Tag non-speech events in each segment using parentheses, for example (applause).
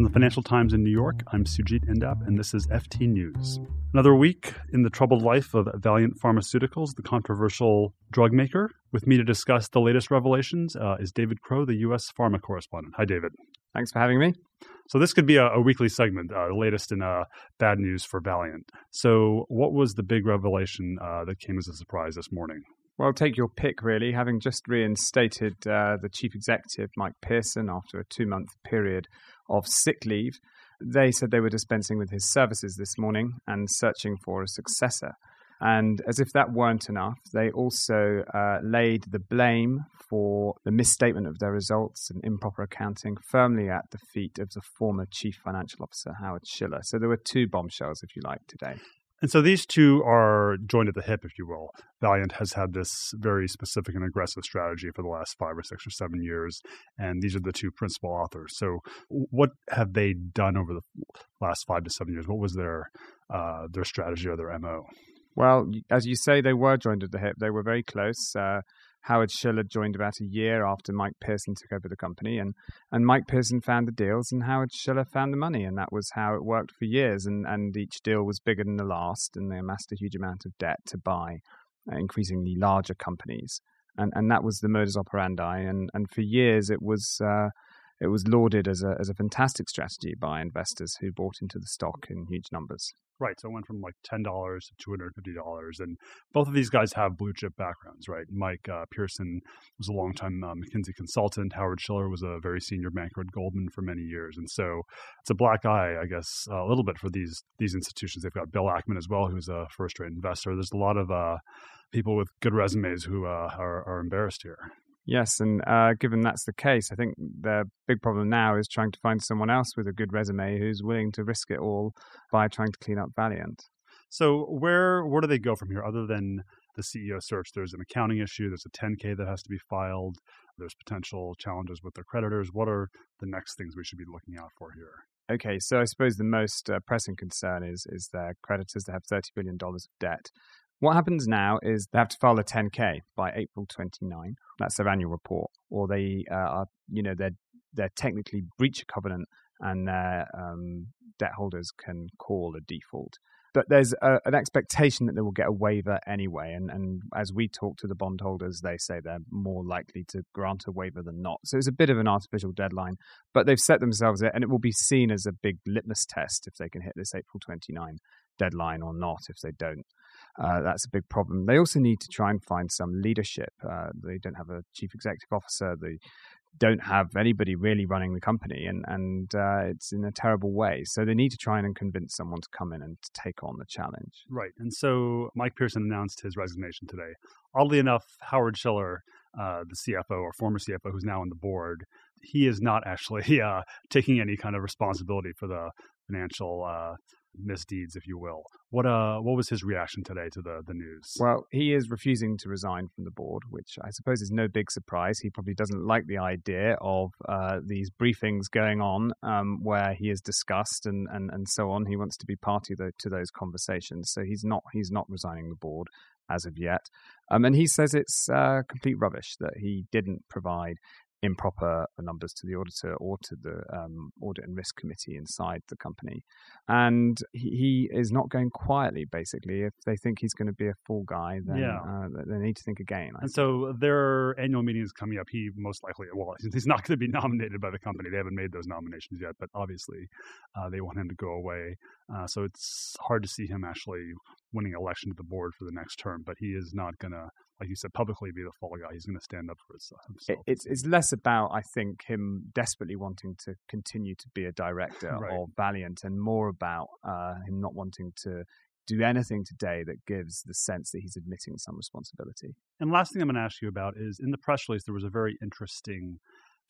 From the Financial Times in New York, I'm Sujeet Indap, and this is FT News. Another week in the troubled life of Valeant Pharmaceuticals, the controversial drug maker. With me to discuss the latest revelations uh, is David Crow, the U.S. pharma correspondent. Hi, David. Thanks for having me. So this could be a, a weekly segment, uh, the latest in uh, bad news for Valeant. So, what was the big revelation uh, that came as a surprise this morning? Well, take your pick, really. Having just reinstated uh, the chief executive, Mike Pearson, after a two month period of sick leave, they said they were dispensing with his services this morning and searching for a successor. And as if that weren't enough, they also uh, laid the blame for the misstatement of their results and improper accounting firmly at the feet of the former chief financial officer, Howard Schiller. So there were two bombshells, if you like, today. And so these two are joined at the hip, if you will. Valeant has had this very specific and aggressive strategy for the last five or six or seven years, and these are the two principal authors. So, what have they done over the last five to seven years? What was their uh, their strategy or their mo? Well, as you say, they were joined at the hip. They were very close. Uh, Howard Schiller joined about a year after Mike Pearson took over the company, and, and Mike Pearson found the deals, and Howard Schiller found the money, and that was how it worked for years. And, and each deal was bigger than the last, and they amassed a huge amount of debt to buy uh, increasingly larger companies, and and that was the modus operandi. And and for years it was. Uh, it was lauded as a as a fantastic strategy by investors who bought into the stock in huge numbers. Right. So it went from like ten dollars to two hundred fifty dollars, and both of these guys have blue chip backgrounds, right? Mike uh, Pearson was a longtime uh, McKinsey consultant. Howard Schiller was a very senior banker at Goldman for many years, and so it's a black eye, I guess, a little bit for these these institutions. They've got Bill Ackman as well, who's a first rate investor. There's a lot of uh, people with good resumes who uh, are, are embarrassed here. Yes, and uh, given that's the case, I think the big problem now is trying to find someone else with a good resume who's willing to risk it all by trying to clean up Valeant. So where where do they go from here, other than the CEO search? There's an accounting issue. There's a 10K that has to be filed. There's potential challenges with their creditors. What are the next things we should be looking out for here? Okay, so I suppose the most uh, pressing concern is is their creditors that have thirty billion dollars of debt, what happens now is they have to file a 10K by April 29. That's their annual report, or they uh, are, you know, they're they're technically breach a covenant, and their um, debt holders can call a default. But there's a, an expectation that they will get a waiver anyway, and, and as we talk to the bondholders, they say they're more likely to grant a waiver than not. So it's a bit of an artificial deadline, but they've set themselves it, and it will be seen as a big litmus test if they can hit this April 29 deadline or not. If they don't, uh, that's a big problem. They also need to try and find some leadership. Uh, they don't have a chief executive officer. They don't have anybody really running the company, and and uh, it's in a terrible way. So they need to try and convince someone to come in and to take on the challenge. Right. And so Mike Pearson announced his resignation today. Oddly enough, Howard Schiller, uh, the CFO or former CFO, who's now on the board, he is not actually (laughs) uh, taking any kind of responsibility for the financial uh, misdeeds, if you will. What uh, what was his reaction today to the the news? Well, he is refusing to resign from the board, which I suppose is no big surprise. He probably doesn't like the idea of uh, these briefings going on um, where he is discussed and, and, and so on. He wants to be party to those conversations, so he's not he's not resigning the board as of yet. Um, and he says it's uh, complete rubbish that he didn't provide improper numbers to the auditor or to the um, audit and risk committee inside the company. And he, he, is not going quietly, basically. If they think he's going to be a fool guy, then yeah. uh, they need to think again. I and think. so their annual meeting is coming up. He most likely, well, (laughs) he's not going to be (laughs) nominated by the company. They haven't made those nominations yet, but obviously uh, they want him to go away. Uh, so it's hard to see him actually winning election to the board for the next term, but he is not going to like you said, publicly be the fall guy. He's going to stand up for himself. It's it's less about I think him desperately wanting to continue to be a director (laughs) right. of Valeant, and more about uh, him not wanting to do anything today that gives the sense that he's admitting some responsibility. And last thing I'm going to ask you about is in the press release there was a very interesting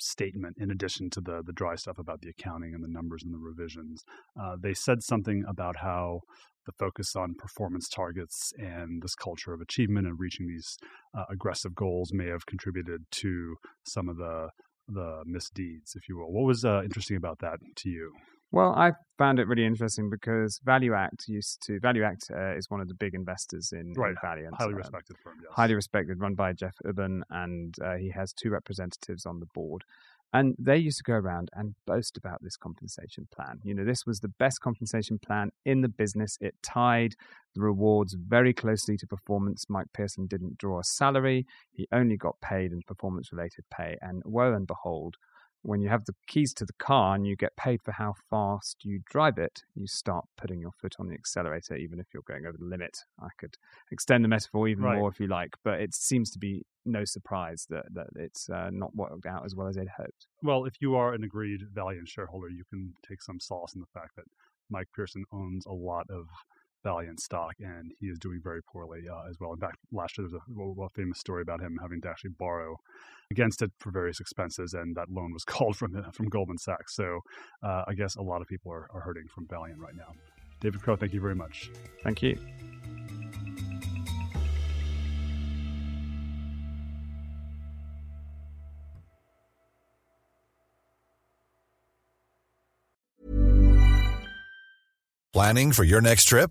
statement in addition to the the dry stuff about the accounting and the numbers and the revisions. Uh, they said something about how the focus on performance targets and this culture of achievement and reaching these uh, aggressive goals may have contributed to some of the the misdeeds, if you will. What was uh, interesting about that to you? Well, I found it really interesting because ValueAct used to ValueAct uh, is one of the big investors in, right. in Valeant, highly uh, respected firm, yes. highly respected, run by Jeff Ubben, and uh, he has two representatives on the board. And they used to go around and boast about this compensation plan. You know, this was the best compensation plan in the business. It tied the rewards very closely to performance. Mike Pearson didn't draw a salary, he only got paid in performance related pay. And woe and behold, when you have the keys to the car and you get paid for how fast you drive it, you start putting your foot on the accelerator, even if you're going over the limit. I could extend the metaphor even right. more if you like, but it seems to be no surprise that, that it's uh, not worked out as well as they'd hoped. Well, if you are an agreed Valeant shareholder, you can take some solace in the fact that Mike Pearson owns a lot of Valeant stock, and he is doing very poorly uh, as well. In fact, last year there was a, a, famous story about him having to actually borrow against it for various expenses, and that loan was (laughs) called from from Goldman Sachs. So uh, I guess a lot of people are, are hurting from Valeant right now. David Crow, thank you very much. Thank you. Planning for your next trip?